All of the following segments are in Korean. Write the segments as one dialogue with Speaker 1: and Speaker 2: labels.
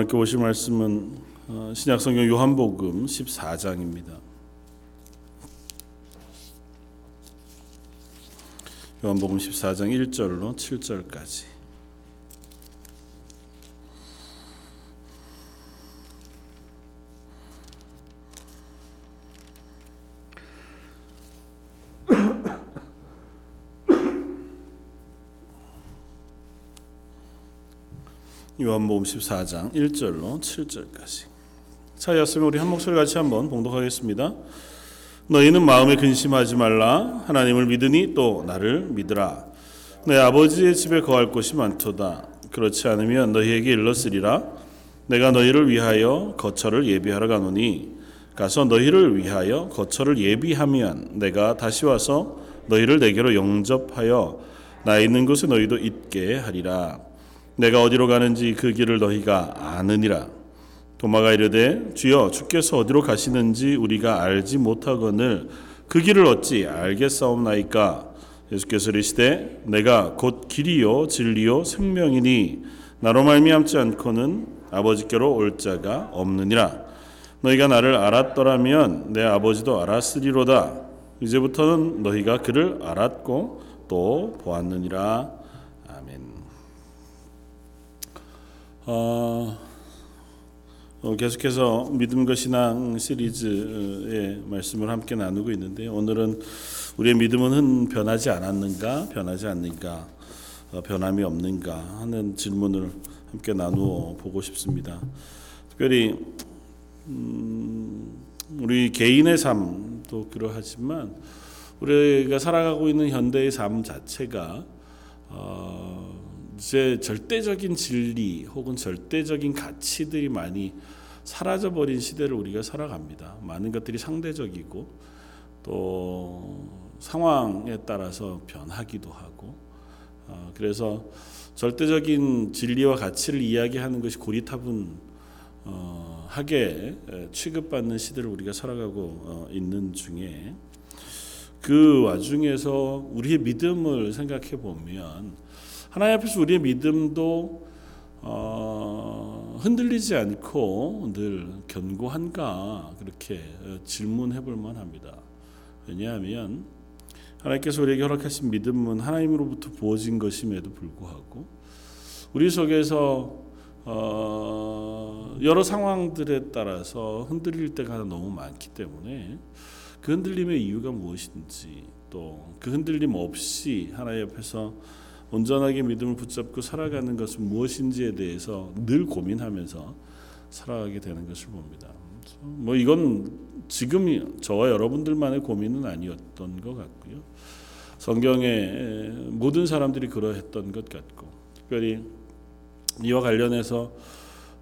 Speaker 1: 함께 보실 말씀은 어, 신약성경 요한복음 14장입니다. 요한복음 14장 1절로 7절까지. 요한복음 14장 1절로 7절까지. 차였으면 우리 한 목소리 같이 한번 봉독하겠습니다. 너희는 마음에 근심하지 말라 하나님을 믿으니 또 나를 믿으라. 내 아버지의 집에 거할 곳이 많도다. 그렇지 않으면 너희에게 일렀으리라. 내가 너희를 위하여 거처를 예비하러 가노니 가서 너희를 위하여 거처를 예비하면 내가 다시 와서 너희를 내게로 영접하여 나 있는 곳에 너희도 있게 하리라. 내가 어디로 가는지 그 길을 너희가 아느니라. 도마가 이르되 주여 주께서 어디로 가시는지 우리가 알지 못하거늘 그 길을 어찌 알겠사옵나이까 예수께서 이르시되 내가 곧 길이요 진리요 생명이니 나로 말미암지 않고는 아버지께로 올 자가 없느니라 너희가 나를 알았더라면 내 아버지도 알았으리로다 이제부터는 너희가 그를 알았고 또 보았느니라 아멘. 어... 어, 계속해서 믿음과 신앙 시리즈의 말씀을 함께 나누고 있는데 오늘은 우리의 믿음은 변하지 않았는가 변하지 않는가 어, 변함이 없는가 하는 질문을 함께 나누어 보고 싶습니다. 특별히 음, 우리 개인의 삶도 그러하지만 우리가 살아가고 있는 현대의 삶 자체가 어, 이제 절대적인 진리 혹은 절대적인 가치들이 많이 사라져 버린 시대를 우리가 살아갑니다. 많은 것들이 상대적이고 또 상황에 따라서 변하기도 하고 어, 그래서 절대적인 진리와 가치를 이야기하는 것이 고리타분하게 취급받는 시대를 우리가 살아가고 어, 있는 중에 그 와중에서 우리의 믿음을 생각해 보면 하나님 앞에서 우리의 믿음도 어, 흔들리지 않고 늘 견고한가 그렇게 질문해 볼 만합니다. 왜냐하면 하나님께서 우리에게 허락하신 믿음은 하나님으로부터 부어진 것임에도 불구하고 우리 속에서 어, 여러 상황들에 따라서 흔들릴 때가 너무 많기 때문에 그 흔들림의 이유가 무엇인지 또 그 흔들림 없이 하나님 앞에서 온전하게 믿음을 붙잡고 살아가는 것은 무엇인지에 대해서 늘 고민하면서 살아가게 되는 것을 봅니다. 뭐 이건 지금 저와 여러분들만의 고민은 아니었던 것 같고요. 성경의 모든 사람들이 그러했던 것 같고 특별히 이와 관련해서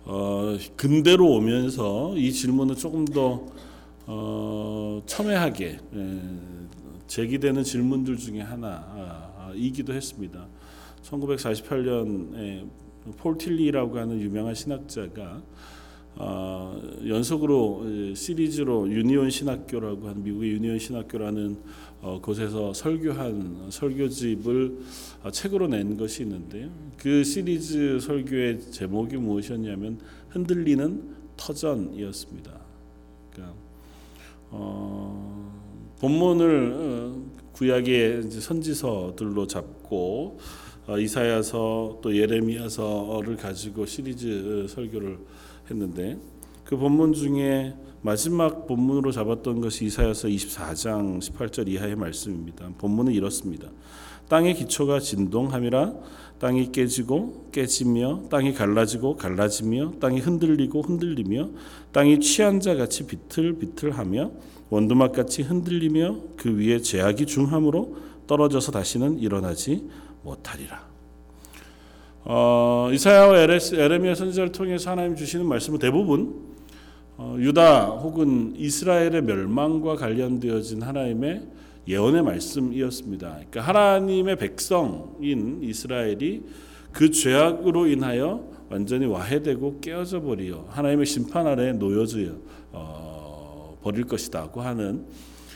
Speaker 1: 어, 근대로 오면서 이 질문을 조금 더 어, 첨예하게 에, 제기되는 질문들 중에 하나이기도 했습니다. 1948년에 폴틸리라고 하는 유명한 신학자가 어, 연속으로 시리즈로 유니온 신학교라고 하는 미국의 유니온 신학교라는 어, 곳에서 설교한 설교집을 어, 책으로 낸 것이 있는데요. 그 시리즈 설교의 제목이 무엇이었냐면 흔들리는 터전이었습니다. 그러니까 어, 본문을 구약의 선지서들로 잡고 이사야서 또 예레미야서를 가지고 시리즈 설교를 했는데 그 본문 중에 마지막 본문으로 잡았던 것이 이사야서 24장 18절 이하의 말씀입니다. 본문은 이렇습니다. 땅의 기초가 진동함이라 땅이 깨지고 깨지며 땅이 갈라지고 갈라지며 땅이 흔들리고 흔들리며 땅이 취한 자 같이 비틀비틀하며 원두막 같이 흔들리며 그 위에 제약이 중함으로 떨어져서 다시는 일어나지 못하리라. 어, 이사야와 에레미야 선지자를 통해서 하나님 주시는 말씀은 대부분 어, 유다 혹은 이스라엘의 멸망과 관련되어진 하나님의 예언의 말씀이었습니다. 그러니까 하나님의 백성인 이스라엘이 그 죄악으로 인하여 완전히 와해되고 깨어져 버리어 하나님의 심판 아래 놓여져 어, 버릴 것이다고 하는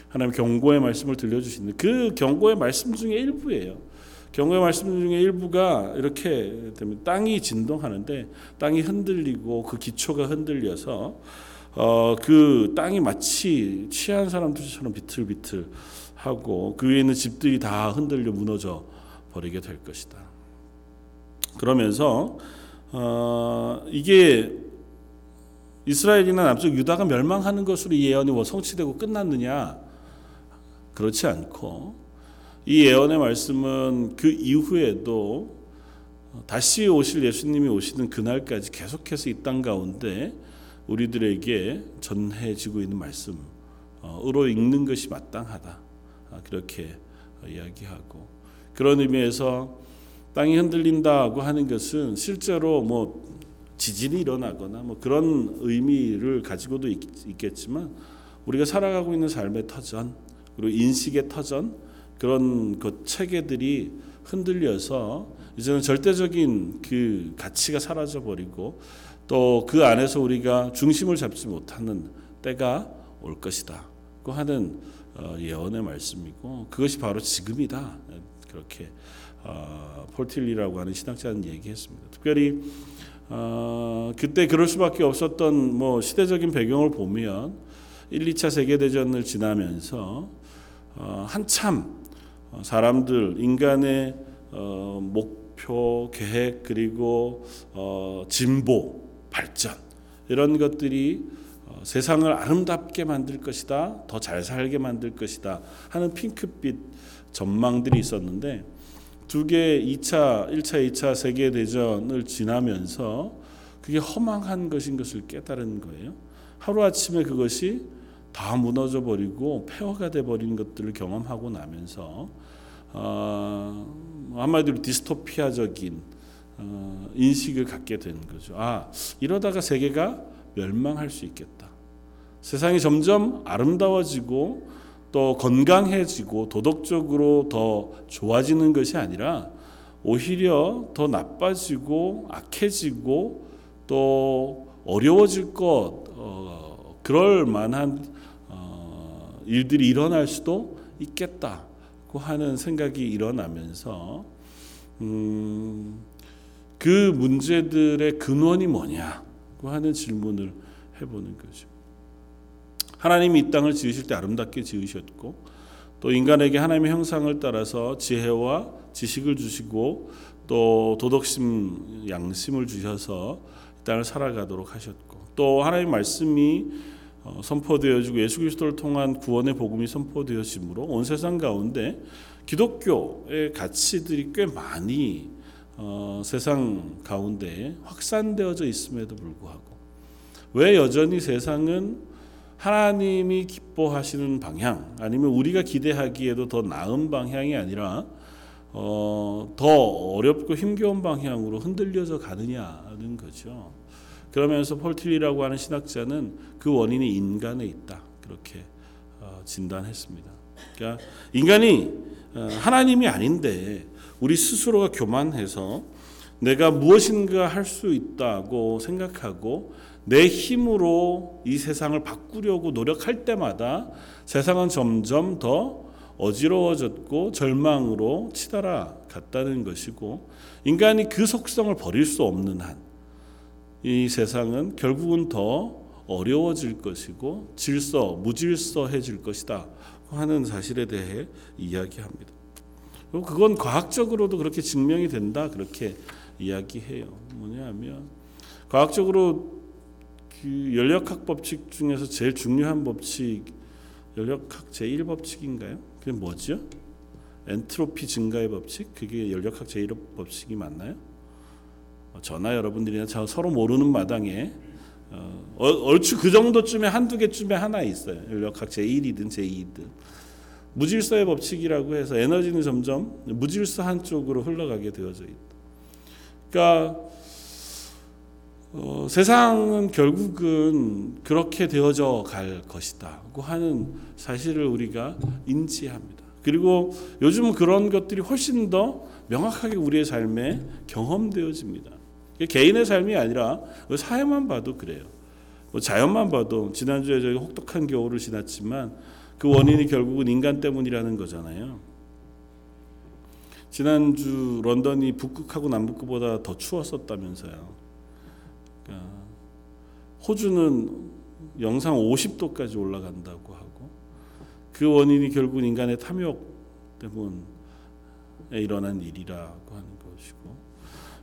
Speaker 1: 하나님 경고의 말씀을 들려주시는 그 경고의 말씀 중에 일부예요. 경고의 말씀 중에 일부가 이렇게 되면 땅이 진동하는데 땅이 흔들리고 그 기초가 흔들려서 어, 그 땅이 마치 취한 사람들처럼 비틀비틀 하고 그 위에 있는 집들이 다 흔들려 무너져 버리게 될 것이다. 그러면서 어, 이게 이스라엘이나 남쪽 유다가 멸망하는 것으로 이 예언이 뭐 성취되고 끝났느냐? 그렇지 않고 이 예언의 말씀은 그 이후에도 다시 오실 예수님이 오시는 그날까지 계속해서 이 땅 가운데 우리들에게 전해지고 있는 말씀으로 읽는 것이 마땅하다. 그렇게 이야기하고 그런 의미에서 땅이 흔들린다고 하는 것은 실제로 뭐 지진이 일어나거나 뭐 그런 의미를 가지고도 있, 겠지만 우리가 살아가고 있는 삶의 터전 그리고 인식의 터전 그런 그 체계들이 흔들려서 이제는 절대적인 그 가치가 사라져 버리고 또 그 안에서 우리가 중심을 잡지 못하는 때가 올 것이다. 고 하는 어, 예언의 말씀이고 그것이 바로 지금이다. 그렇게 어, 폴틸리라고 하는 신학자는 얘기했습니다. 특별히 어, 그때 그럴 수밖에 없었던 뭐 시대적인 배경을 보면 1, 2차 세계 대전을 지나면서 어, 한참 사람들 인간의 어, 목표 계획 그리고 어, 진보 발전 이런 것들이 어, 세상을 아름답게 만들 것이다 더 잘 살게 만들 것이다 하는 핑크빛 전망들이 있었는데 두개 2차 1차 2차 세계 대전을 지나면서 그게 허망한 것인 것을 깨달은 거예요. 하루 아침에 그것이 다 무너져 버리고 폐허가 돼 버린 것들을 경험하고 나면서 어, 한마디로 디스토피아적인 어, 인식을 갖게 된 거죠. 아 이러다가 세계가 멸망할 수 있겠다. 세상이 점점 아름다워지고 또 건강해지고 도덕적으로 더 좋아지는 것이 아니라 오히려 더 나빠지고 악해지고 또 어려워질 것 어, 그럴 만한 어, 일들이 일어날 수도 있겠다고 하는 생각이 일어나면서 음, 그 문제들의 근원이 뭐냐고 하는 질문을 해보는 거죠. 하나님이 이 땅을 지으실 때 아름답게 지으셨고 또 인간에게 하나님의 형상을 따라서 지혜와 지식을 주시고 또 도덕심 양심을 주셔서 이 땅을 살아가도록 하셨고 또 하나님 말씀이 어, 선포되어지고 예수 그리스도를 통한 구원의 복음이 선포되어짐으로 온 세상 가운데 기독교의 가치들이 꽤 많이 어, 세상 가운데 확산되어져 있음에도 불구하고 왜 여전히 세상은 하나님이 기뻐하시는 방향 아니면 우리가 기대하기에도 더 나은 방향이 아니라 어, 더 어렵고 힘겨운 방향으로 흔들려져 가느냐는 거죠. 그러면서 폴틸리라고 하는 신학자는 그 원인이 인간에 있다 그렇게 어, 진단했습니다. 그러니까 인간이 어, 하나님이 아닌데 우리 스스로가 교만해서 내가 무엇인가 할 수 있다고 생각하고 내 힘으로 이 세상을 바꾸려고 노력할 때마다 세상은 점점 더 어지러워졌고 절망으로 치달아 갔다는 것이고 인간이 그 속성을 버릴 수 없는 한 이 세상은 결국은 더 어려워질 것이고 질서 무질서해질 것이다 하는 사실에 대해 이야기합니다. 그건 과학적으로도 그렇게 증명이 된다 그렇게 이야기해요. 뭐냐면 과학적으로 그 연력학 법칙 중에서 제일 중요한 법칙 연력학 제1 법칙인가요? 그게 뭐죠? 엔트로피 증가의 법칙? 그게 연력학 제1 법칙이 맞나요? 어, 저나 여러분들이나 서로 모르는 마당에 어, 얼추 그 정도쯤에 한두 개쯤에 하나 있어요. 연력학 제1이든 제2든. 무질서의 법칙이라고 해서 에너지는 점점 무질서 한쪽으로 흘러가게 되어져 있다. 그러니까 어, 세상은 결국은 그렇게 되어져 갈 것이다고 하는 사실을 우리가 인지합니다. 그리고 요즘은 그런 것들이 훨씬 더 명확하게 우리의 삶에 경험되어집니다. 개인의 삶이 아니라 사회만 봐도 그래요. 뭐 자연만 봐도 지난주에 저희 혹독한 겨울을 지났지만 그 원인이 결국은 인간 때문이라는 거잖아요. 지난주 런던이 북극하고 남북극보다 더 추웠었다면서요. 그러니까 호주는 영상 50도까지 올라간다고 하고 그 원인이 결국 인간의 탐욕 때문에 일어난 일이라고 하는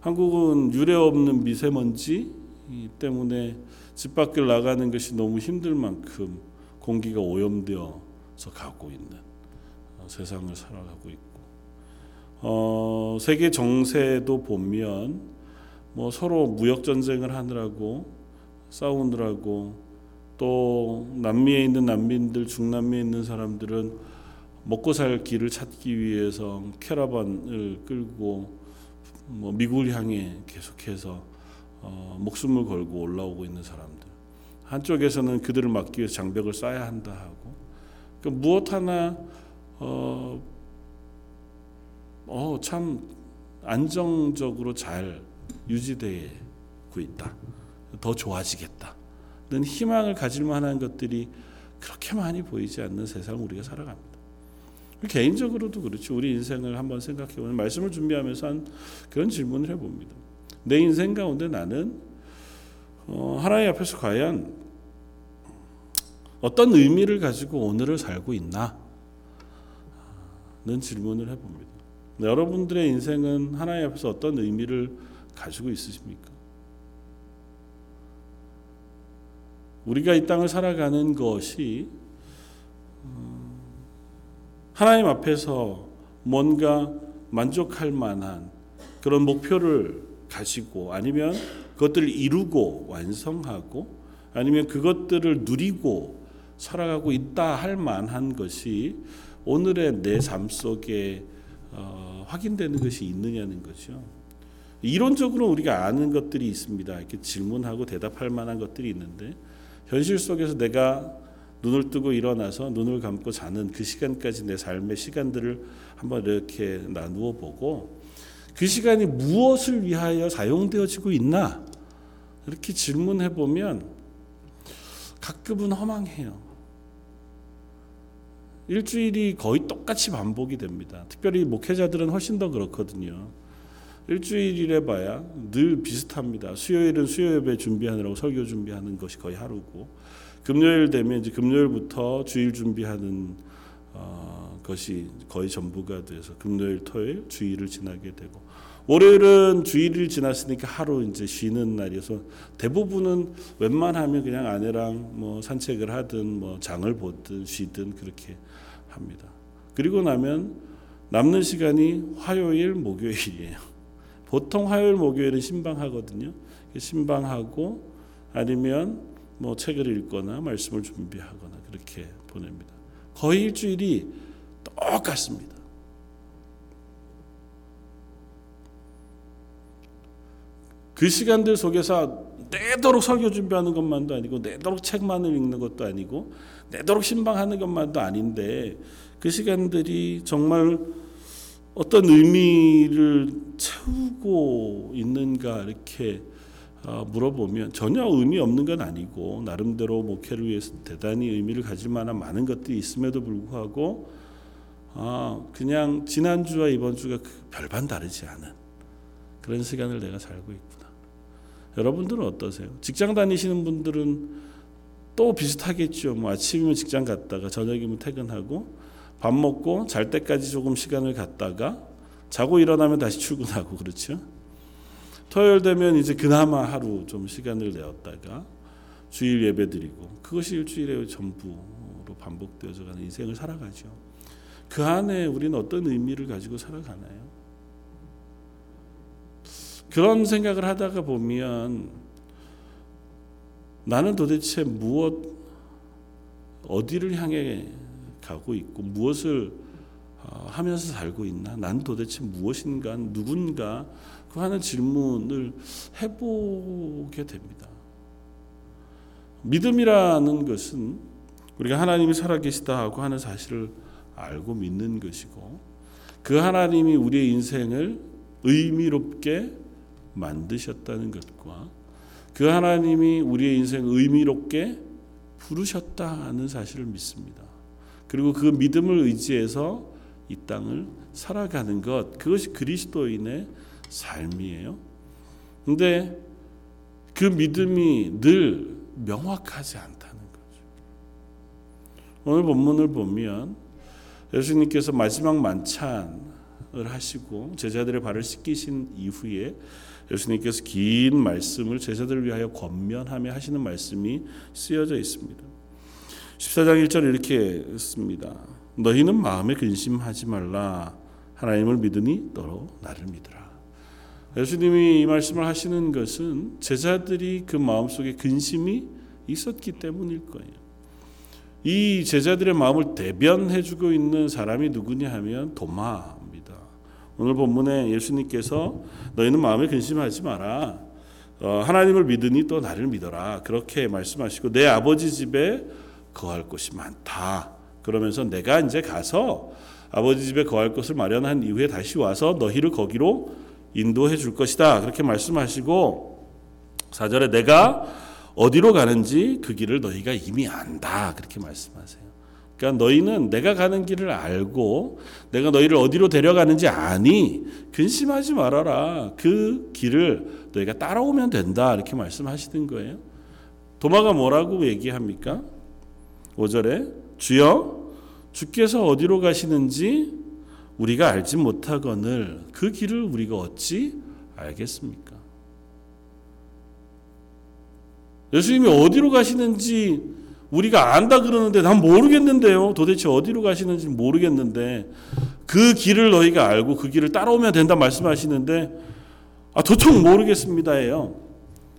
Speaker 1: 한국은 유례 없는 미세먼지 때문에 집 밖을 나가는 것이 너무 힘들 만큼 공기가 오염되어서 가고 있는 어, 세상을 살아가고 있고. 어, 세계 정세도 보면 뭐 서로 무역 전쟁을 하느라고 싸우느라고 또 남미에 있는 난민들 중남미에 있는 사람들은 먹고 살 길을 찾기 위해서 캐러반을 끌고 뭐 미국을 향해 계속해서 어, 목숨을 걸고 올라오고 있는 사람들 한쪽에서는 그들을 막기 위해서 장벽을 쌓아야 한다 하고 그 무엇 하나 어, 어, 참 안정적으로 잘 유지되고 있다. 더 좋아지겠다는 희망을 가질 만한 것들이 그렇게 많이 보이지 않는 세상을 우리가 살아갑니다. 개인적으로도 그렇죠. 우리 인생을 한번 생각해 보면 말씀을 준비하면서 한 그런 질문을 해봅니다. 내 인생 가운데 나는 어, 하나님 앞에서 과연 어떤 의미를 가지고 오늘을 살고 있나? 는 질문을 해봅니다. 여러분들의 인생은 하나님 앞에서 어떤 의미를 가지고 있으십니까? 우리가 이 땅을 살아가는 것이 음, 하나님 앞에서 뭔가 만족할 만한 그런 목표를 가지고 아니면 그것들을 이루고 완성하고 아니면 그것들을 누리고 살아가고 있다 할 만한 것이 오늘의 내 삶 속에 어, 확인되는 것이 있느냐는 거죠. 이론적으로 우리가 아는 것들이 있습니다. 이렇게 질문하고 대답할 만한 것들이 있는데 현실 속에서 내가 눈을 뜨고 일어나서 눈을 감고 자는 그 시간까지 내 삶의 시간들을 한번 이렇게 나누어 보고 그 시간이 무엇을 위하여 사용되어지고 있나 이렇게 질문해 보면 가끔은 허망해요. 일주일이 거의 똑같이 반복이 됩니다. 특별히 목회자들은 훨씬 더 그렇거든요. 일주일이래 봐야 늘 비슷합니다. 수요일은 수요 예배 준비하느라고 설교 준비하는 것이 거의 하루고 금요일 되면 이제 금요일부터 주일 준비하는 어, 것이 거의 전부가 돼서 금요일, 토요일, 주일을 지나게 되고 월요일은 주일을 지났으니까 하루 이제 쉬는 날이어서 대부분은 웬만하면 그냥 아내랑 뭐 산책을 하든 뭐 장을 보든 쉬든 그렇게 합니다. 그리고 나면 남는 시간이 화요일, 목요일이에요. 보통 화요일, 목요일은 신방하거든요. 신방하고 아니면 뭐 책을 읽거나 말씀을 준비하거나 그렇게 보냅니다. 거의 일주일이 똑같습니다. 그 시간들 속에서 내도록 설교 준비하는 것만도 아니고 내도록 책만을 읽는 것도 아니고 내도록 신방하는 것만도 아닌데 그 시간들이 정말 어떤 의미를 채우고 있는가 이렇게 어, 물어보면 전혀 의미 없는 건 아니고 나름대로 목회를 위해서 대단히 의미를 가질 만한 많은 것들이 있음에도 불구하고 아, 그냥 지난 주와 이번 주가 그 별반 다르지 않은 그런 시간을 내가 살고 있구나. 여러분들은 어떠세요? 직장 다니시는 분들은 또 비슷하겠죠. 뭐 아침이면 직장 갔다가 저녁이면 퇴근하고 밥 먹고 잘 때까지 조금 시간을 갖다가 자고 일어나면 다시 출근하고 그렇죠. 토요일 되면 이제 그나마 하루 좀 시간을 내었다가 주일 예배 드리고 그것이 일주일의 전부로 반복되어져 가는 인생을 살아가죠. 그 안에 우리는 어떤 의미를 가지고 살아가나요? 그런 생각을 하다가 보면 나는 도대체 무엇 어디를 향해 가고 있고 무엇을 어, 하면서 살고 있나? 난 도대체 무엇인가? 누군가? 그 하는 질문을 해보게 됩니다. 믿음이라는 것은 우리가 하나님이 살아계시다 하고 하는 사실을 알고 믿는 것이고 그 하나님이 우리의 인생을 의미롭게 만드셨다는 것과 그 하나님이 우리의 인생 의미롭게 부르셨다는 사실을 믿습니다. 그리고 그 믿음을 의지해서 이 땅을 살아가는 것 그것이 그리스도인의 삶이에요. 근데 그 믿음이 늘 명확하지 않다는 거죠. 오늘 본문을 보면 예수님께서 마지막 만찬을 하시고 제자들의 발을 씻기신 이후에 예수님께서 긴 말씀을 제자들을 위하여 권면하며 하시는 말씀이 쓰여져 있습니다. 14장 1절 이렇게 씁니다. 너희는 마음에 근심하지 말라. 하나님을 믿으니 너로 나를 믿으라. 예수님이 이 말씀을 하시는 것은 제자들이 그 마음속에 근심이 있었기 때문일 거예요. 이 제자들의 마음을 대변해 주고 있는 사람이 누구냐 하면 도마입니다. 오늘 본문에 예수님께서 너희는 마음에 근심하지 마라. 어, 하나님을 믿으니 또 나를 믿어라. 그렇게 말씀하시고 내 아버지 집에 거할 곳이 많다. 그러면서 내가 이제 가서 아버지 집에 거할 곳을 마련한 이후에 다시 와서 너희를 거기로 인도해 줄 것이다. 그렇게 말씀하시고 4절에 내가 어디로 가는지 그 길을 너희가 이미 안다. 그렇게 말씀하세요. 그러니까 너희는 내가 가는 길을 알고 내가 너희를 어디로 데려가는지 아니 근심하지 말아라. 그 길을 너희가 따라오면 된다. 이렇게 말씀하시는 거예요. 도마가 뭐라고 얘기합니까? 5절에 주여 주께서 어디로 가시는지 우리가 알지 못하거늘 그 길을 우리가 어찌 알겠습니까? 예수님이 어디로 가시는지 우리가 안다 그러는데 난 모르겠는데요. 도대체 어디로 가시는지 모르겠는데 그 길을 너희가 알고 그 길을 따라오면 된다 말씀하시는데 아 도통 모르겠습니다예요.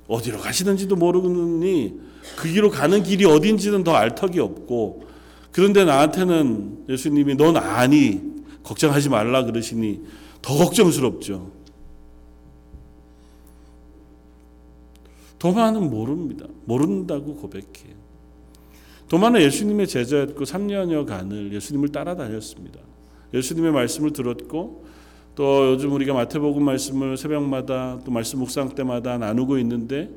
Speaker 1: 어디로 가시는지도 모르니 그 길로 가는 길이 어딘지는 더 알 턱이 없고 그런데 나한테는 예수님이 넌 아니 걱정하지 말라 그러시니 더 걱정스럽죠. 도마는 모릅니다. 모른다고 고백해요. 도마는 예수님의 제자였고 3년여간을 예수님을 따라다녔습니다. 예수님의 말씀을 들었고 또 요즘 우리가 마태복음 말씀을 새벽마다 또 말씀 묵상 때마다 나누고 있는데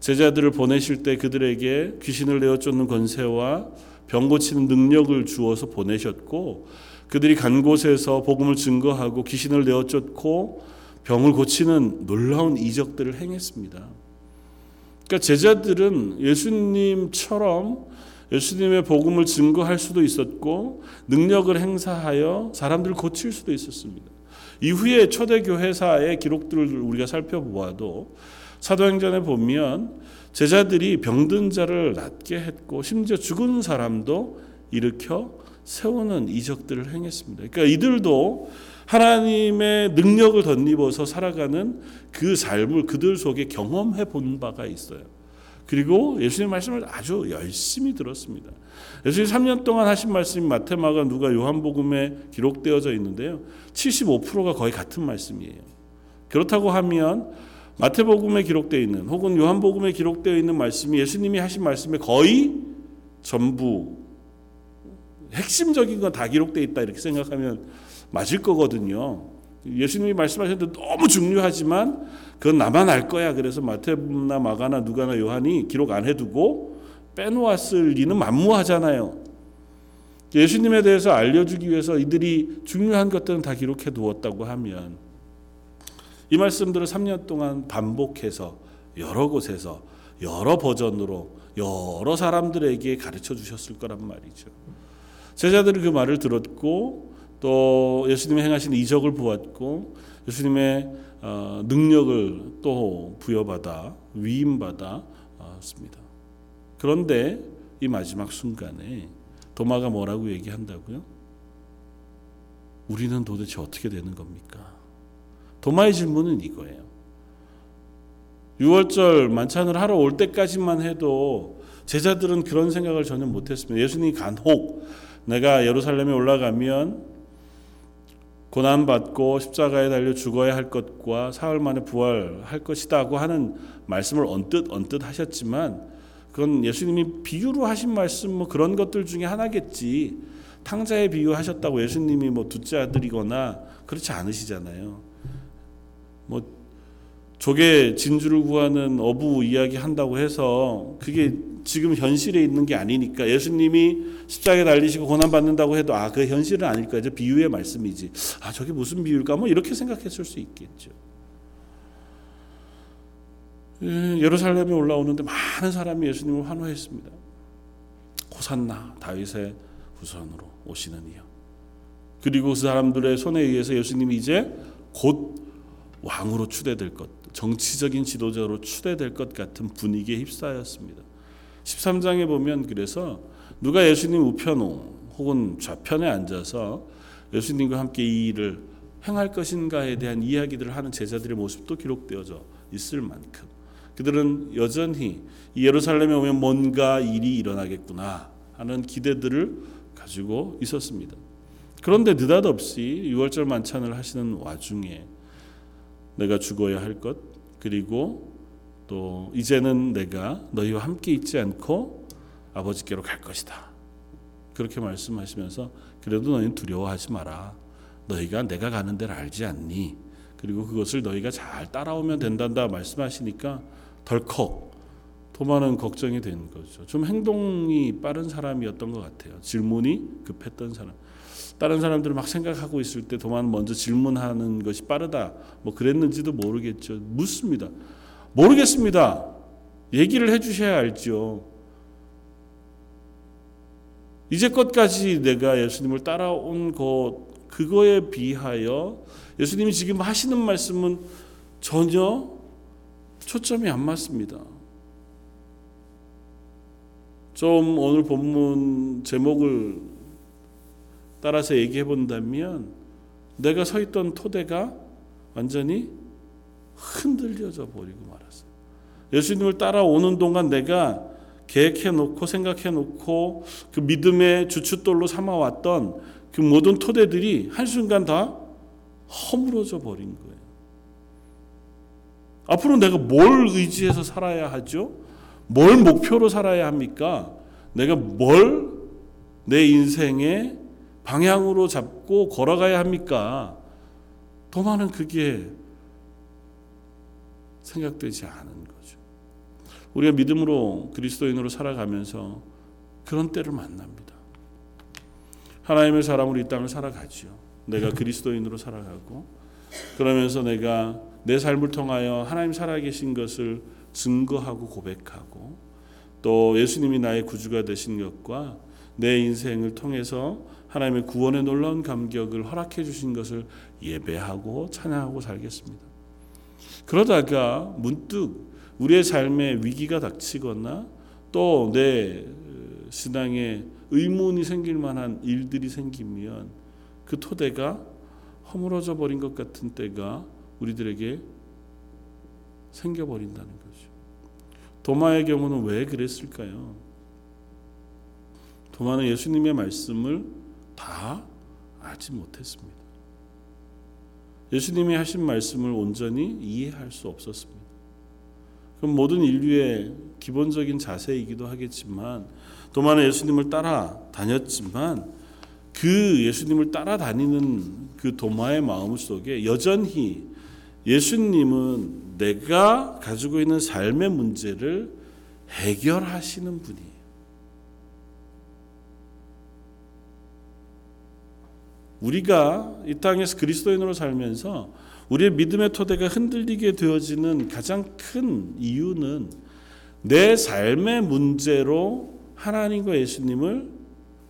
Speaker 1: 제자들을 보내실 때 그들에게 귀신을 내어 쫓는 권세와 병 고치는 능력을 주어서 보내셨고 그들이 간 곳에서 복음을 증거하고 귀신을 내어 쫓고 병을 고치는 놀라운 이적들을 행했습니다. 그러니까 제자들은 예수님처럼 예수님의 복음을 증거할 수도 있었고 능력을 행사하여 사람들을 고칠 수도 있었습니다. 이후에 초대교회사의 기록들을 우리가 살펴보아도 사도행전에 보면 제자들이 병든 자를 낫게 했고 심지어 죽은 사람도 일으켜 세우는 이적들을 행했습니다. 그러니까 이들도 하나님의 능력을 덧입어서 살아가는 그 삶을 그들 속에 경험해 본 바가 있어요. 그리고 예수님 말씀을 아주 열심히 들었습니다. 예수님 3년 동안 하신 말씀이 마테마가 누가 요한복음에 기록되어져 있는데요. 75%가 거의 같은 말씀이에요. 그렇다고 하면 마태복음에 기록되어 있는 혹은 요한복음에 기록되어 있는 말씀이 예수님이 하신 말씀의 거의 전부 핵심적인 건 다 기록되어 있다 이렇게 생각하면 맞을 거거든요. 예수님이 말씀하셨는데 너무 중요하지만 그건 나만 알 거야. 그래서 마태나 마가나 누가나 요한이 기록 안 해두고 빼놓았을 리는 만무하잖아요. 예수님에 대해서 알려주기 위해서 이들이 중요한 것들은 다 기록해 두었다고 하면 이 말씀들을 3년 동안 반복해서 여러 곳에서 여러 버전으로 여러 사람들에게 가르쳐 주셨을 거란 말이죠. 제자들이 그 말을 들었고 또 예수님의 행하신 이적을 보았고 예수님의 어, 능력을 또 부여받아 위임받았습니다. 그런데 이 마지막 순간에 도마가 뭐라고 얘기한다고요? 우리는 도대체 어떻게 되는 겁니까? 도마의 질문은 이거예요. 6월절 만찬을 하러 올 때까지만 해도 제자들은 그런 생각을 전혀 못했습니다. 예수님이 간혹 내가 예루살렘에 올라가면 고난 받고 십자가에 달려 죽어야 할 것과 사흘 만에 부활할 것이다고 하는 말씀을 언뜻 언뜻 하셨지만 그건 예수님이 비유로 하신 말씀 뭐 그런 것들 중에 하나겠지. 탕자에 비유하셨다고 예수님이 뭐 둘째 아들이거나 그렇지 않으시잖아요. 뭐 조개 진주를 구하는 어부 이야기 한다고 해서 그게 지금 현실에 있는 게 아니니까 예수님이 십자가에 달리시고 고난 받는다고 해도 아 그 현실은 아닐 거야. 저 비유의 말씀이지. 아 저게 무슨 비유일까? 뭐 이렇게 생각했을 수 있겠죠. 예, 예루살렘에 올라오는데 많은 사람이 예수님을 환호했습니다. 호산나 다윗의 후손으로 오시는 이여. 그리고 그 사람들의 손에 의해서 예수님이 이제 곧 왕으로 추대될 것, 정치적인 지도자로 추대될 것 같은 분위기에 휩싸였습니다. 13장에 보면 그래서 누가 예수님 우편 혹은 좌편에 앉아서 예수님과 함께 이 일을 행할 것인가에 대한 이야기들을 하는 제자들의 모습도 기록되어져 있을 만큼 그들은 여전히 이 예루살렘에 오면 뭔가 일이 일어나겠구나 하는 기대들을 가지고 있었습니다. 그런데 느닷없이 유월절 만찬을 하시는 와중에 내가 죽어야 할 것 그리고 또 이제는 내가 너희와 함께 있지 않고 아버지께로 갈 것이다. 그렇게 말씀하시면서 그래도 너희는 두려워하지 마라. 너희가 내가 가는 데를 알지 않니? 그리고 그것을 너희가 잘 따라오면 된단다 말씀하시니까 덜컥 도마는 걱정이 된 거죠. 좀 행동이 빠른 사람이었던 것 같아요. 질문이 급했던 사람. 다른 사람들은 막 생각하고 있을 때 도마는 먼저 질문하는 것이 빠르다. 뭐 그랬는지도 모르겠죠. 묻습니다. 모르겠습니다. 얘기를 해 주셔야 알죠. 이제껏까지 내가 예수님을 따라온 것 그거에 비하여 예수님이 지금 하시는 말씀은 전혀 초점이 안 맞습니다. 좀 오늘 본문 제목을 따라서 얘기해 본다면 내가 서 있던 토대가 완전히 흔들려져 버리고 말았어요. 예수님을 따라오는 동안 내가 계획해 놓고 생각해 놓고 그 믿음의 주춧돌로 삼아 왔던 그 모든 토대들이 한순간 다 허물어져 버린 거예요. 앞으로 내가 뭘 의지해서 살아야 하죠? 뭘 목표로 살아야 합니까? 내가 뭘 내 인생의 방향으로 잡고 걸어가야 합니까? 더 많은 그게 생각되지 않은 거죠. 우리가 믿음으로 그리스도인으로 살아가면서 그런 때를 만납니다. 하나님의 사람으로 이 땅을 살아가지요. 내가 그리스도인으로 살아가고 그러면서 내가 내 삶을 통하여 하나님 살아계신 것을 증거하고 고백하고 또 예수님이 나의 구주가 되신 것과 내 인생을 통해서 하나님의 구원의 놀라운 감격을 허락해 주신 것을 예배하고 찬양하고 살겠습니다. 그러다가 문득 우리의 삶에 위기가 닥치거나 또 내 신앙에 의문이 생길 만한 일들이 생기면 그 토대가 허물어져 버린 것 같은 때가 우리들에게 생겨버린다는 거죠. 도마의 경우는 왜 그랬을까요? 도마는 예수님의 말씀을 다 알지 못했습니다. 예수님이 하신 말씀을 온전히 이해할 수 없었습니다. 그럼 모든 인류의 기본적인 자세이기도 하겠지만 도마는 예수님을 따라 다녔지만 그 예수님을 따라다니는 그 도마의 마음 속에 여전히 예수님은 내가 가지고 있는 삶의 문제를 해결하시는 분이에요. 우리가 이 땅에서 그리스도인으로 살면서 우리의 믿음의 토대가 흔들리게 되어지는 가장 큰 이유는 내 삶의 문제로 하나님과 예수님을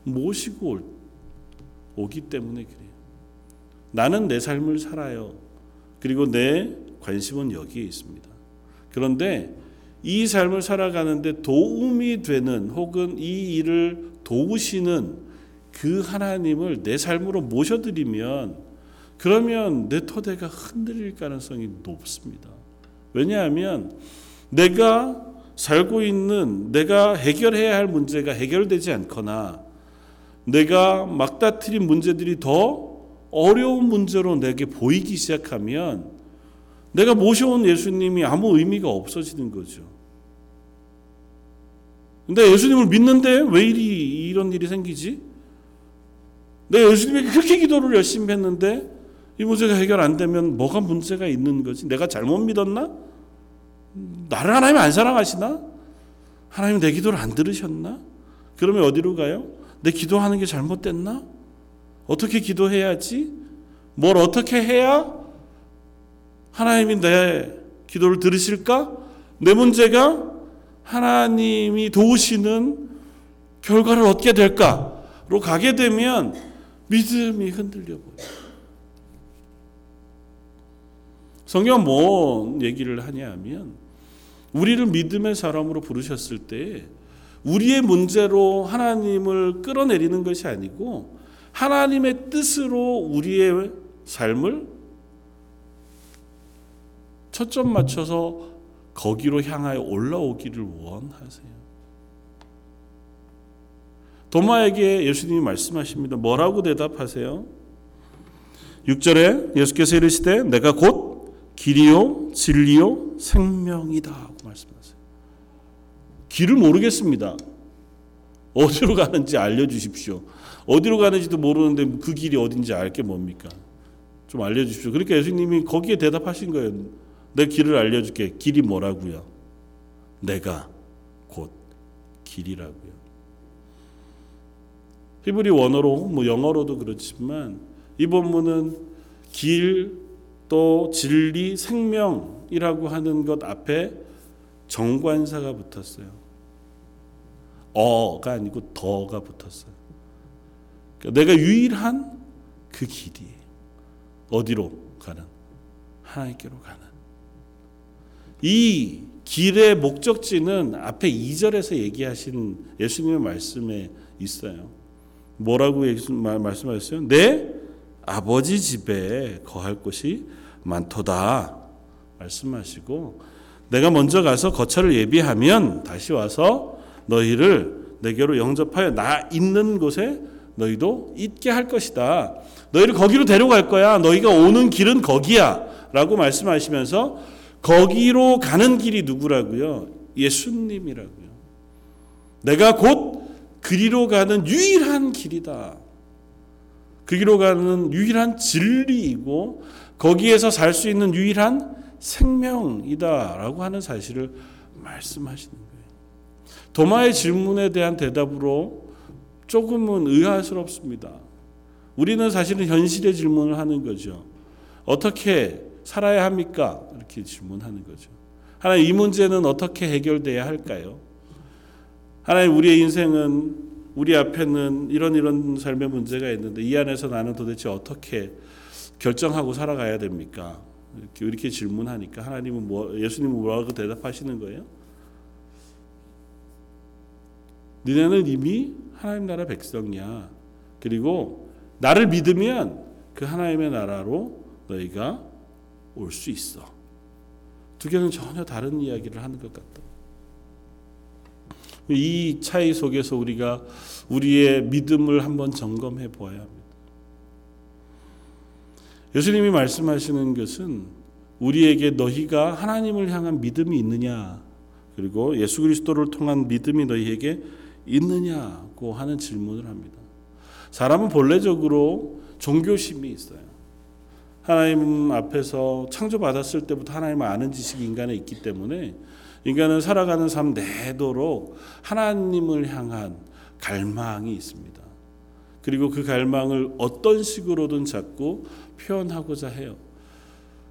Speaker 1: 모시고 오기 때문에 그래요. 나는 내 삶을 살아요. 그리고 내 관심은 여기에 있습니다. 그런데 이 삶을 살아가는데 도움이 되는 혹은 이 일을 도우시는 그 하나님을 내 삶으로 모셔드리면 그러면 내 토대가 흔들릴 가능성이 높습니다. 왜냐하면 내가 살고 있는 내가 해결해야 할 문제가 해결되지 않거나 내가 막다트린 문제들이 더 어려운 문제로 내게 보이기 시작하면 내가 모셔온 예수님이 아무 의미가 없어지는 거죠. 근데 예수님을 믿는데 왜 이리 이런 일이 생기지? 내가 예수님에게 그렇게 기도를 열심히 했는데 이 문제가 해결 안 되면 뭐가 문제가 있는 거지? 내가 잘못 믿었나? 나를 하나님 안 사랑하시나? 하나님 내 기도를 안 들으셨나? 그러면 어디로 가요? 내 기도하는 게 잘못됐나? 어떻게 기도해야지? 뭘 어떻게 해야 하나님이 내 기도를 들으실까? 내 문제가 하나님이 도우시는 결과를 얻게 될까로 가게 되면 믿음이 흔들려 버려요. 성경 뭐 얘기를 하냐면 우리를 믿음의 사람으로 부르셨을 때 우리의 문제로 하나님을 끌어내리는 것이 아니고 하나님의 뜻으로 우리의 삶을 초점 맞춰서 거기로 향하여 올라오기를 원하세요. 도마에게 예수님이 말씀하십니다. 뭐라고 대답하세요? 6절에 예수께서 이르시되 내가 곧 길이요 진리요 생명이다 하고 말씀하세요. 길을 모르겠습니다. 어디로 가는지 알려주십시오. 어디로 가는지도 모르는데 그 길이 어딘지 알게 뭡니까? 좀 알려주십시오. 그러니까 예수님이 거기에 대답하신 거예요. 내 길을 알려줄게. 길이 뭐라고요? 내가 곧 길이라고요. 히브리 원어로 뭐 영어로도 그렇지만 이 본문은 길 또 진리 생명이라고 하는 것 앞에 정관사가 붙었어요. 어가 아니고 더가 붙었어요. 그러니까 내가 유일한 그 길이 어디로 가는 하나님께로 가는 이 길의 목적지는 앞에 2절에서 얘기하신 예수님의 말씀에 있어요. 뭐라고 말씀하셨어요? 내 아버지 집에 거할 곳이 많도다 말씀하시고 내가 먼저 가서 거처를 예비하면 다시 와서 너희를 내게로 영접하여 나 있는 곳에 너희도 있게 할 것이다. 너희를 거기로 데려갈 거야. 너희가 오는 길은 거기야. 라고 말씀하시면서 거기로 가는 길이 누구라고요? 예수님이라고요. 내가 곧 그리로 가는 유일한 길이다. 그기로 가는 유일한 진리이고 거기에서 살 수 있는 유일한 생명이다라고 하는 사실을 말씀하시는 거예요. 도마의 질문에 대한 대답으로 조금은 의아스럽습니다. 우리는 사실은 현실의 질문을 하는 거죠. 어떻게 살아야 합니까? 이렇게 질문하는 거죠. 하나님 이 문제는 어떻게 해결돼야 할까요? 하나님 우리의 인생은 우리 앞에는 이런 이런 삶의 문제가 있는데 이 안에서 나는 도대체 어떻게 결정하고 살아가야 됩니까? 이렇게, 이렇게 질문하니까 하나님은 뭐 예수님은 뭐라고 대답하시는 거예요? 너네는 이미 하나님 나라 백성이야. 그리고 나를 믿으면 그 하나님의 나라로 너희가 올 수 있어. 두 개는 전혀 다른 이야기를 하는 것 같다. 이 차이 속에서 우리가 우리의 믿음을 한번 점검해 보아야 합니다. 예수님이 말씀하시는 것은 우리에게 너희가 하나님을 향한 믿음이 있느냐 그리고 예수 그리스도를 통한 믿음이 너희에게 있느냐고 하는 질문을 합니다. 사람은 본래적으로 종교심이 있어요. 하나님 앞에서 창조받았을 때부터 하나님을 아는 지식이 인간에 있기 때문에 인간은 살아가는 삶 내도록 하나님을 향한 갈망이 있습니다. 그리고 그 갈망을 어떤 식으로든 자꾸 표현하고자 해요.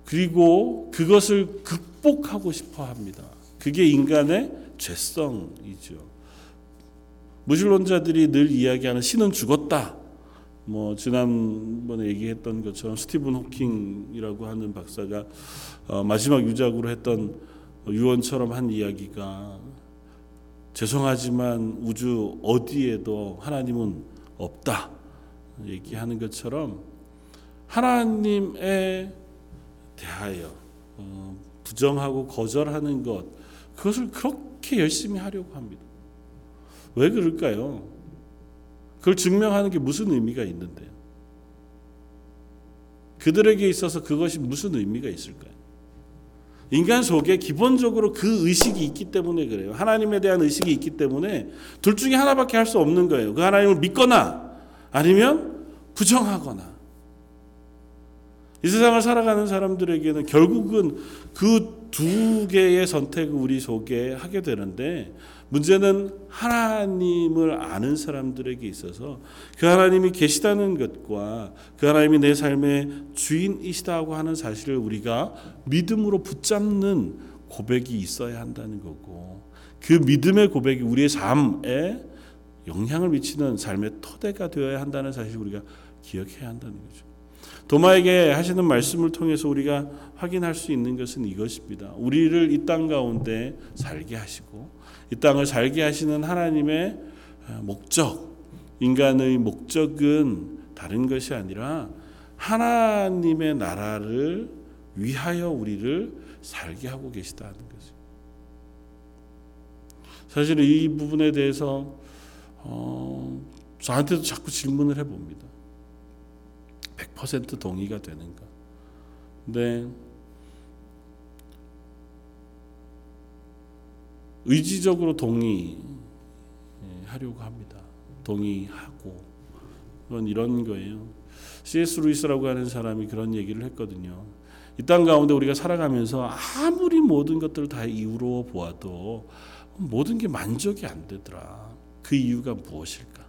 Speaker 1: 그리고 그것을 극복하고 싶어 합니다. 그게 인간의 죄성이죠. 무신론자들이 늘 이야기하는 신은 죽었다. 뭐 지난번에 얘기했던 것처럼 스티븐 호킹이라고 하는 박사가 어 마지막 유작으로 했던 유언처럼 한 이야기가 죄송하지만 우주 어디에도 하나님은 없다 얘기하는 것처럼 하나님에 대하여 어, 부정하고 거절하는 것 그것을 그렇게 열심히 하려고 합니다. 왜 그럴까요? 그걸 증명하는 게 무슨 의미가 있는데요? 그들에게 있어서 그것이 무슨 의미가 있을까요? 인간 속에 기본적으로 그 의식이 있기 때문에 그래요. 하나님에 대한 의식이 있기 때문에 둘 중에 하나밖에 할 수 없는 거예요. 그 하나님을 믿거나 아니면 부정하거나. 이 세상을 살아가는 사람들에게는 결국은 그 두 개의 선택을 우리 속에 하게 되는데 문제는 하나님을 아는 사람들에게 있어서 그 하나님이 계시다는 것과 그 하나님이 내 삶의 주인이시다고 하는 사실을 우리가 믿음으로 붙잡는 고백이 있어야 한다는 거고 그 믿음의 고백이 우리의 삶에 영향을 미치는 삶의 토대가 되어야 한다는 사실을 우리가 기억해야 한다는 거죠. 도마에게 하시는 말씀을 통해서 우리가 확인할 수 있는 것은 이것입니다. 우리를 이 땅 가운데 살게 하시고 이 땅을 살게 하시는 하나님의 목적, 인간의 목적은 다른 것이 아니라 하나님의 나라를 위하여 우리를 살게 하고 계시다는 거죠. 사실 이 부분에 대해서 어, 저한테도 자꾸 질문을 해봅니다. 100% 동의가 되는가? 근데 의지적으로 동의하려고 합니다. 동의하고 그건 이런 거예요. C.S. 루이스라고 하는 사람이 그런 얘기를 했거든요. 이 땅 가운데 우리가 살아가면서 아무리 모든 것들을 다 이유로 보아도 모든 게 만족이 안 되더라. 그 이유가 무엇일까?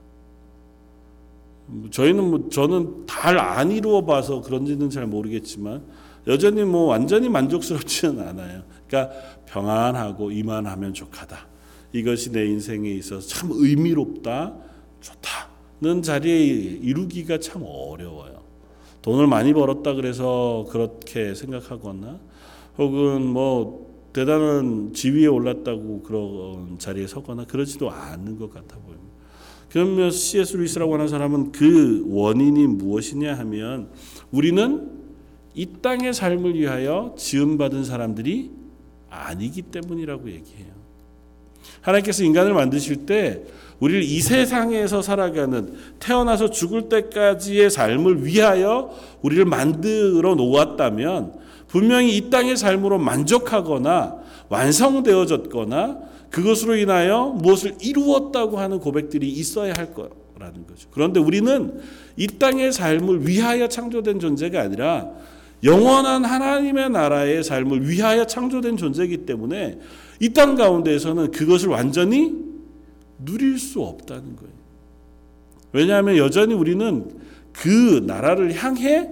Speaker 1: 저희는 뭐 저는 잘 안 이루어 봐서 그런지는 잘 모르겠지만 여전히 뭐 완전히 만족스럽지는 않아요. 그러니까 평안하고 이만하면 족하다. 이것이 내 인생에 있어서 참 의미롭다, 좋다는 자리에 이루기가 참 어려워요. 돈을 많이 벌었다 그래서 그렇게 생각하거나 혹은 뭐 대단한 지위에 올랐다고 그런 자리에 서거나 그러지도 않는 것 같아 보입니다. 그러면 C.S. 루이스라고 하는 사람은 그 원인이 무엇이냐 하면 우리는 이 땅의 삶을 위하여 지음받은 사람들이 아니기 때문이라고 얘기해요. 하나님께서 인간을 만드실 때 우리를 이 세상에서 살아가는 태어나서 죽을 때까지의 삶을 위하여 우리를 만들어 놓았다면 분명히 이 땅의 삶으로 만족하거나 완성되어졌거나 그것으로 인하여 무엇을 이루었다고 하는 고백들이 있어야 할 거라는 거죠. 그런데 우리는 이 땅의 삶을 위하여 창조된 존재가 아니라 영원한 하나님의 나라의 삶을 위하여 창조된 존재이기 때문에 이 땅 가운데에서는 그것을 완전히 누릴 수 없다는 거예요. 왜냐하면 여전히 우리는 그 나라를 향해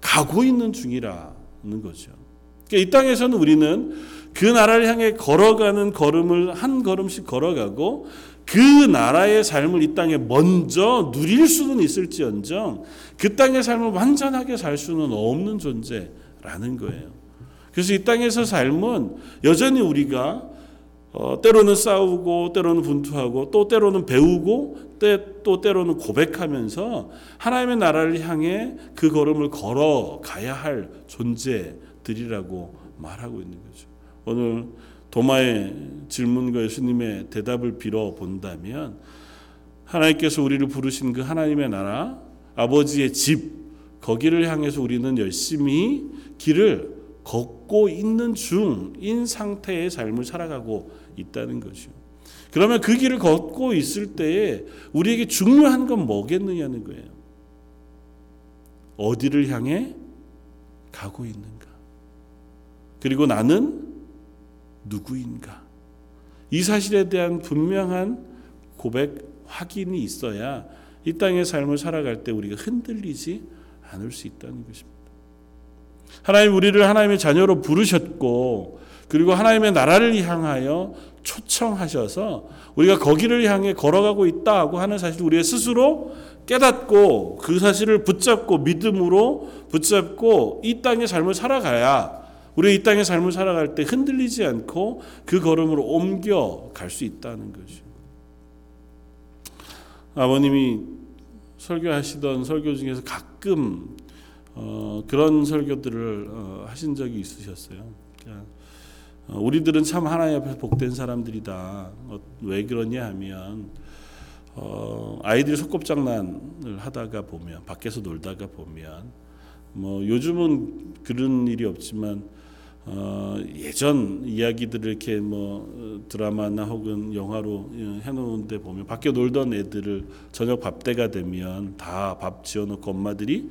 Speaker 1: 가고 있는 중이라는 거죠. 그러니까 이 땅에서는 우리는 그 나라를 향해 걸어가는 걸음을 한 걸음씩 걸어가고 그 나라의 삶을 이 땅에 먼저 누릴 수는 있을지언정 그 땅의 삶을 완전하게 살 수는 없는 존재라는 거예요. 그래서 이 땅에서 삶은 여전히 우리가 어, 때로는 싸우고 때로는 분투하고 또 때로는 배우고 때, 또 때로는 고백하면서 하나님의 나라를 향해 그 걸음을 걸어가야 할 존재들이라고 말하고 있는 거죠. 오늘 도마의 질문과 예수님의 대답을 빌어 본다면 하나님께서 우리를 부르신 그 하나님의 나라 아버지의 집 거기를 향해서 우리는 열심히 길을 걷고 있는 중인 상태의 삶을 살아가고 있다는 거죠. 그러면 그 길을 걷고 있을 때에 우리에게 중요한 건 뭐겠느냐는 거예요. 어디를 향해 가고 있는가? 그리고 나는 누구인가? 이 사실에 대한 분명한 고백 확인이 있어야 이 땅의 삶을 살아갈 때 우리가 흔들리지 않을 수 있다는 것입니다. 하나님 우리를 하나님의 자녀로 부르셨고 그리고 하나님의 나라를 향하여 초청하셔서 우리가 거기를 향해 걸어가고 있다고 하는 사실 우리의 스스로 깨닫고 그 사실을 붙잡고 믿음으로 붙잡고 이 땅의 삶을 살아가야 우리 이 땅의 삶을 살아갈 때 흔들리지 않고 그 걸음으로 옮겨 갈 수 있다는 거죠. 아버님이 설교하시던 설교 중에서 가끔 어, 그런 설교들을 어, 하신 적이 있으셨어요. 그러니까 어, 우리들은 참 하나님 앞에서 복된 사람들이다. 어, 왜 그러냐 하면 어, 아이들이 소꿉장난을 하다가 보면 밖에서 놀다가 보면 뭐 요즘은 그런 일이 없지만 어, 예전 이야기들을 이렇게 뭐 드라마나 혹은 영화로 해놓은데 보면 밖에 놀던 애들을 저녁 밥 때가 되면 다 밥 지어놓고 엄마들이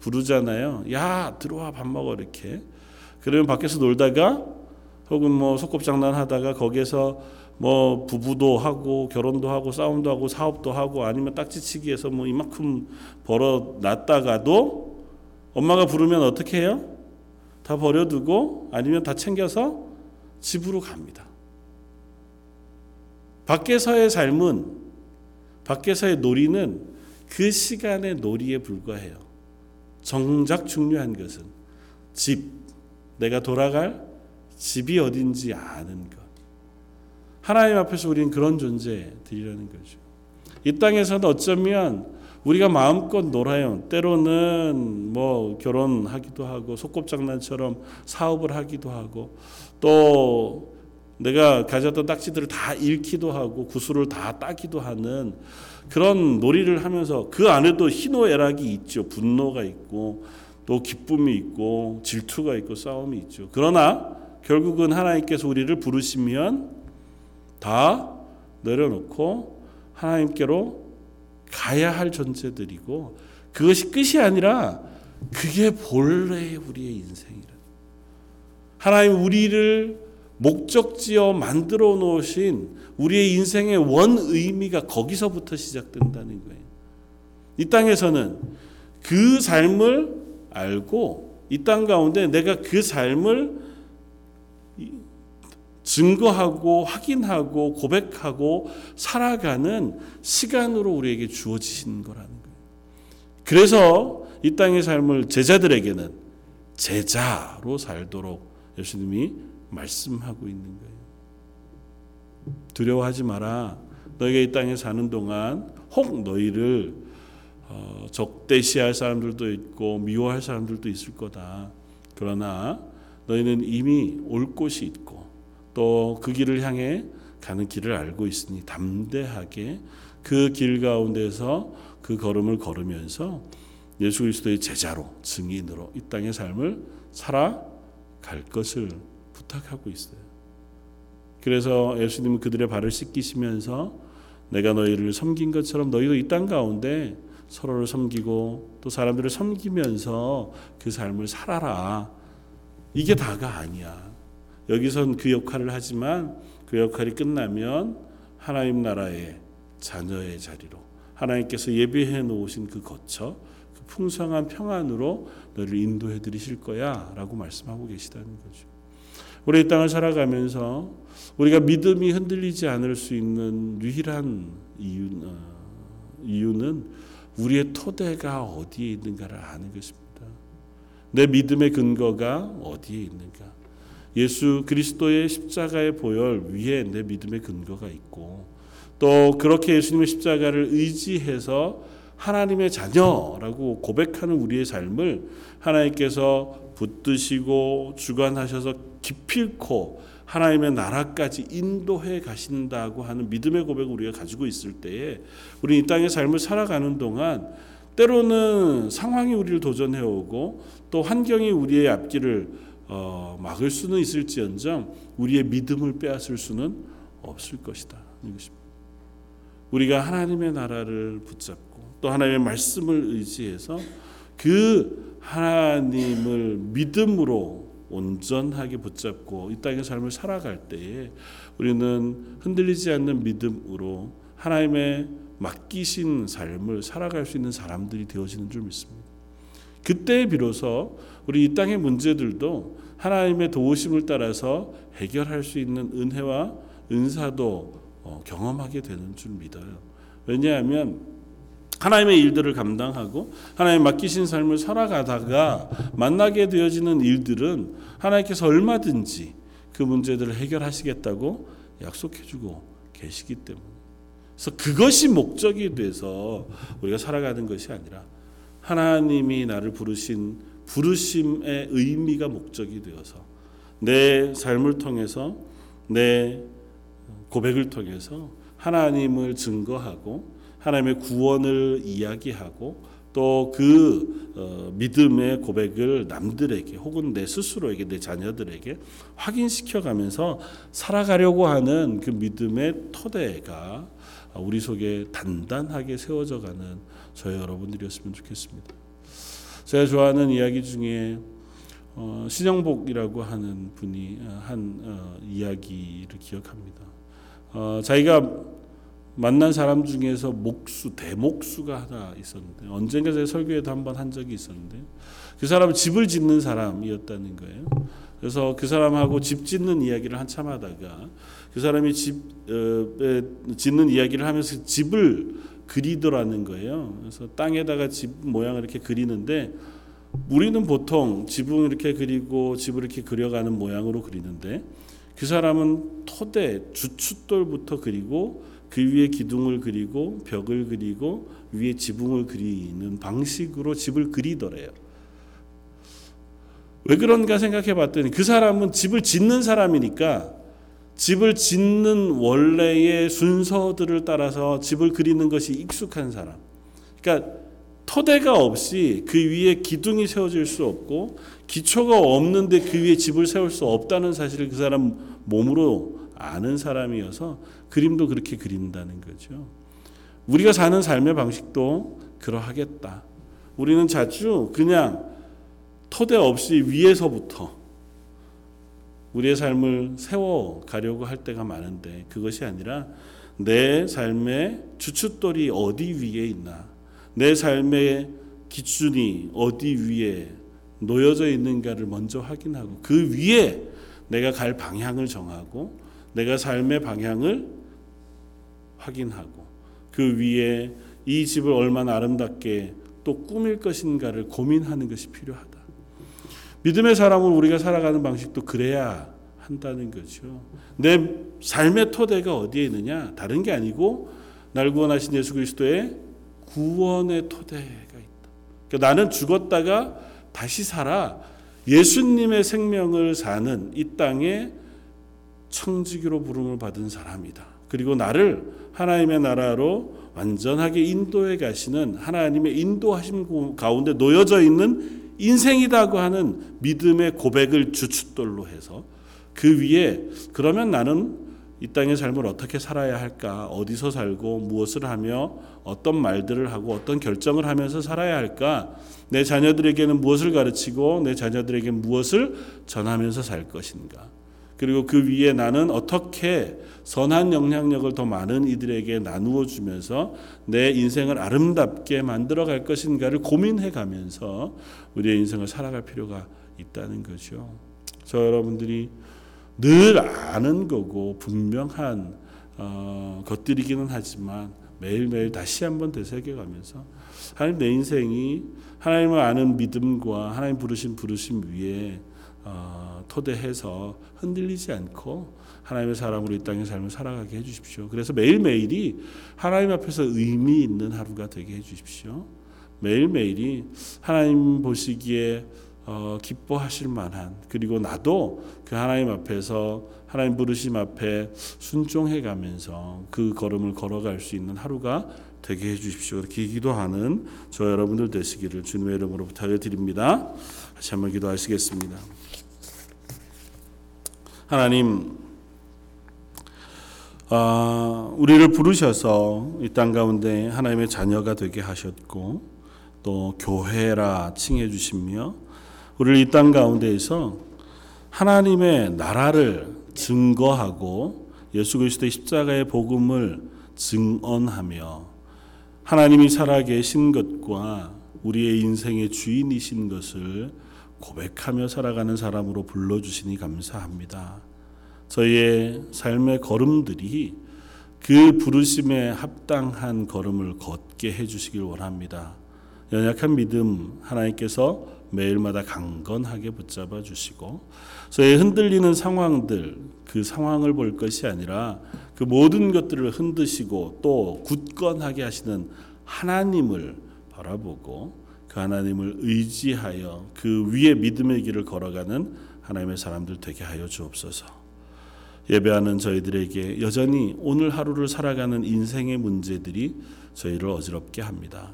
Speaker 1: 부르잖아요. 야 들어와 밥 먹어 이렇게. 그러면 밖에서 놀다가 혹은 뭐 소꿉장난 하다가 거기에서 뭐 부부도 하고 결혼도 하고 싸움도 하고 사업도 하고 아니면 딱지치기해서 뭐 이만큼 벌어 놨다가도 엄마가 부르면 어떻게 해요? 다 버려두고 아니면 다 챙겨서 집으로 갑니다. 밖에서의 삶은 밖에서의 놀이는 그 시간의 놀이에 불과해요. 정작 중요한 것은 집, 내가 돌아갈 집이 어딘지 아는 것. 하나님 앞에서 우리는 그런 존재들이라는 거죠. 이 땅에서는 어쩌면 우리가 마음껏 놀아요. 때로는 뭐 결혼하기도 하고 소꿉장난처럼 사업을 하기도 하고 또 내가 가졌던 딱지들을 다 잃기도 하고 구슬을 다 따기도 하는 그런 놀이를 하면서 그 안에도 희노애락이 있죠. 분노가 있고 또 기쁨이 있고 질투가 있고 싸움이 있죠. 그러나 결국은 하나님께서 우리를 부르시면 다 내려놓고 하나님께로 가야 할 존재들이고 그것이 끝이 아니라 그게 본래의 우리의 인생이라. 하나님 우리를 목적지어 만들어 놓으신 우리의 인생의 원 의미가 거기서부터 시작된다는 거예요. 이 땅에서는 그 삶을 알고 이 땅 가운데 내가 그 삶을 증거하고 확인하고 고백하고 살아가는 시간으로 우리에게 주어지신 거라는 거예요. 그래서 이 땅의 삶을 제자들에게는 제자로 살도록 예수님이 말씀하고 있는 거예요. 두려워하지 마라. 너희가 이 땅에 사는 동안 혹 너희를 어, 적대시할 사람들도 있고 미워할 사람들도 있을 거다. 그러나 너희는 이미 올 곳이 있고 또 그 길을 향해 가는 길을 알고 있으니 담대하게 그 길 가운데서 그 걸음을 걸으면서 예수 그리스도의 제자로 증인으로 이 땅의 삶을 살아갈 것을 부탁하고 있어요. 그래서 예수님은 그들의 발을 씻기시면서 내가 너희를 섬긴 것처럼 너희도 이 땅 가운데 서로를 섬기고 또 사람들을 섬기면서 그 삶을 살아라. 이게 다가 아니야. 여기선 그 역할을 하지만 그 역할이 끝나면 하나님 나라의 자녀의 자리로 하나님께서 예비해 놓으신 그 거처, 그 풍성한 평안으로 너를 인도해 드리실 거야라고 말씀하고 계시다는 거죠. 우리 이 땅을 살아가면서 우리가 믿음이 흔들리지 않을 수 있는 유일한 어, 이유는 우리의 토대가 어디에 있는가를 아는 것입니다. 내 믿음의 근거가 어디에 있는가? 예수 그리스도의 십자가의 보혈 위에 내 믿음의 근거가 있고 또 그렇게 예수님의 십자가를 의지해서 하나님의 자녀라고 고백하는 우리의 삶을 하나님께서 붙드시고 주관하셔서 기필코 하나님의 나라까지 인도해 가신다고 하는 믿음의 고백을 우리가 가지고 있을 때에 우리 이 땅의 삶을 살아가는 동안 때로는 상황이 우리를 도전해 오고 또 환경이 우리의 앞길을 어, 막을 수는 있을지언정 우리의 믿음을 빼앗을 수는 없을 것이다. 우리가 하나님의 나라를 붙잡고 또 하나님의 말씀을 의지해서 그 하나님을 믿음으로 온전하게 붙잡고 이 땅의 삶을 살아갈 때에 우리는 흔들리지 않는 믿음으로 하나님의 맡기신 삶을 살아갈 수 있는 사람들이 되어지는 줄 믿습니다. 그때 비로소 우리 이 땅의 문제들도 하나님의 도우심을 따라서 해결할 수 있는 은혜와 은사도 어, 경험하게 되는 줄 믿어요. 왜냐하면 하나님의 일들을 감당하고 하나님 맡기신 삶을 살아가다가 만나게 되어지는 일들은 하나님께서 얼마든지 그 문제들을 해결하시겠다고 약속해주고 계시기 때문에 그래서 그것이 목적이 돼서 우리가 살아가는 것이 아니라 하나님이 나를 부르신 부르심의 의미가 목적이 되어서 내 삶을 통해서 내 고백을 통해서 하나님을 증거하고 하나님의 구원을 이야기하고 또그 어, 믿음의 고백을 남들에게 혹은 내 스스로에게 내 자녀들에게 확인시켜 가면서 살아가려고 하는 그 믿음의 토대가 우리 속에 단단하게 세워져 가는 저희 여러분들이었으면 좋겠습니다. 제가 좋아하는 이야기 중에 어, 신영복이라고 하는 분이 한 어, 이야기를 기억합니다. 어, 자기가 만난 사람 중에서 목수 대목수가 하나 있었는데 언젠가 제가 설교에도 한 번 한 적이 있었는데 그 사람은 집을 짓는 사람이었다는 거예요. 그래서 그 사람하고 집 짓는 이야기를 한참 하다가 그 사람이 집 어, 짓는 이야기를 하면서 집을 그리더라는 거예요. 그래서 땅에다가 집 모양을 이렇게 그리는데 우리는 보통 지붕 이렇게 그리고 집을 이렇게 그려가는 모양으로 그리는데 그 사람은 토대 주춧돌부터 그리고 그 위에 기둥을 그리고 벽을 그리고 위에 지붕을 그리는 방식으로 집을 그리더래요. 왜 그런가 생각해 봤더니 그 사람은 집을 짓는 사람이니까 집을 짓는 원래의 순서들을 따라서 집을 그리는 것이 익숙한 사람. 그러니까 토대가 없이 그 위에 기둥이 세워질 수 없고 기초가 없는데 그 위에 집을 세울 수 없다는 사실을 그 사람 몸으로 아는 사람이어서 그림도 그렇게 그린다는 거죠. 우리가 사는 삶의 방식도 그러하겠다. 우리는 자주 그냥 토대 없이 위에서부터 우리의 삶을 세워 가려고 할 때가 많은데 그것이 아니라 내 삶의 주춧돌이 어디 위에 있나 내 삶의 기준이 어디 위에 놓여져 있는가를 먼저 확인하고 그 위에 내가 갈 방향을 정하고 내가 삶의 방향을 확인하고 그 위에 이 집을 얼마나 아름답게 또 꾸밀 것인가를 고민하는 것이 필요하다. 믿음의 사람을 우리가 살아가는 방식도 그래야 한다는 거죠. 내 삶의 토대가 어디에 있느냐? 다른 게 아니고 날 구원하신 예수 그리스도의 구원의 토대가 있다. 그러니까 나는 죽었다가 다시 살아 예수님의 생명을 사는 이 땅에 청지기로 부름을 받은 사람이다. 그리고 나를 하나님의 나라로 완전하게 인도해 가시는 하나님의 인도하심 가운데 놓여져 있는 인생이다고 하는 믿음의 고백을 주춧돌로 해서 그 위에 그러면 나는 이 땅의 삶을 어떻게 살아야 할까? 어디서 살고 무엇을 하며 어떤 말들을 하고 어떤 결정을 하면서 살아야 할까? 내 자녀들에게는 무엇을 가르치고 내 자녀들에게 무엇을 전하면서 살 것인가? 그리고 그 위에 나는 어떻게 선한 영향력을 더 많은 이들에게 나누어 주면서 내 인생을 아름답게 만들어 갈 것인가를 고민해 가면서 우리의 인생을 살아갈 필요가 있다는 거죠. 저 여러분들이 늘 아는 거고 분명한 어, 것들이기는 하지만 매일매일 다시 한번 되새겨가면서 하나님 내 인생이 하나님을 아는 믿음과 하나님 부르신 부르심 위에 어, 토대해서 흔들리지 않고 하나님의 사람으로 이 땅의 삶을 살아가게 해주십시오. 그래서 매일매일이 하나님 앞에서 의미 있는 하루가 되게 해주십시오. 매일매일이 하나님 보시기에 어, 기뻐하실 만한 그리고 나도 그 하나님 앞에서 하나님 부르심 앞에 순종해 가면서 그 걸음을 걸어갈 수 있는 하루가 되게 해 주십시오. 그렇게 기도하는 저 여러분들 되시기를 주님의 이름으로 부탁을 드립니다. 다시 한번 기도하시겠습니다. 하나님, 어, 우리를 부르셔서 이 땅 가운데 하나님의 자녀가 되게 하셨고 또 교회라 칭해 주시며 우리를 이 땅 가운데에서 하나님의 나라를 증거하고 예수 그리스도의 십자가의 복음을 증언하며 하나님이 살아계신 것과 우리의 인생의 주인이신 것을 고백하며 살아가는 사람으로 불러주시니 감사합니다. 저희의 삶의 걸음들이 그 부르심에 합당한 걸음을 걷게 해주시길 원합니다. 연약한 믿음 하나님께서 매일마다 강건하게 붙잡아 주시고 저의 흔들리는 상황들 그 상황을 볼 것이 아니라 그 모든 것들을 흔드시고 또 굳건하게 하시는 하나님을 바라보고 그 하나님을 의지하여 그 위에 믿음의 길을 걸어가는 하나님의 사람들 되게 하여 주옵소서. 예배하는 저희들에게 여전히 오늘 하루를 살아가는 인생의 문제들이 저희를 어지럽게 합니다.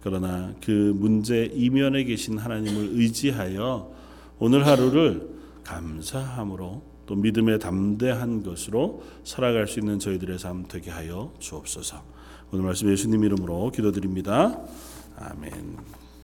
Speaker 1: 그러나 그 문제 이면에 계신 하나님을 의지하여 오늘 하루를 감사함으로 또 믿음에 담대한 것으로 살아갈 수 있는 저희들의 삶 되게 하여 주옵소서. 오늘 말씀 예수님 이름으로 기도드립니다. 아멘.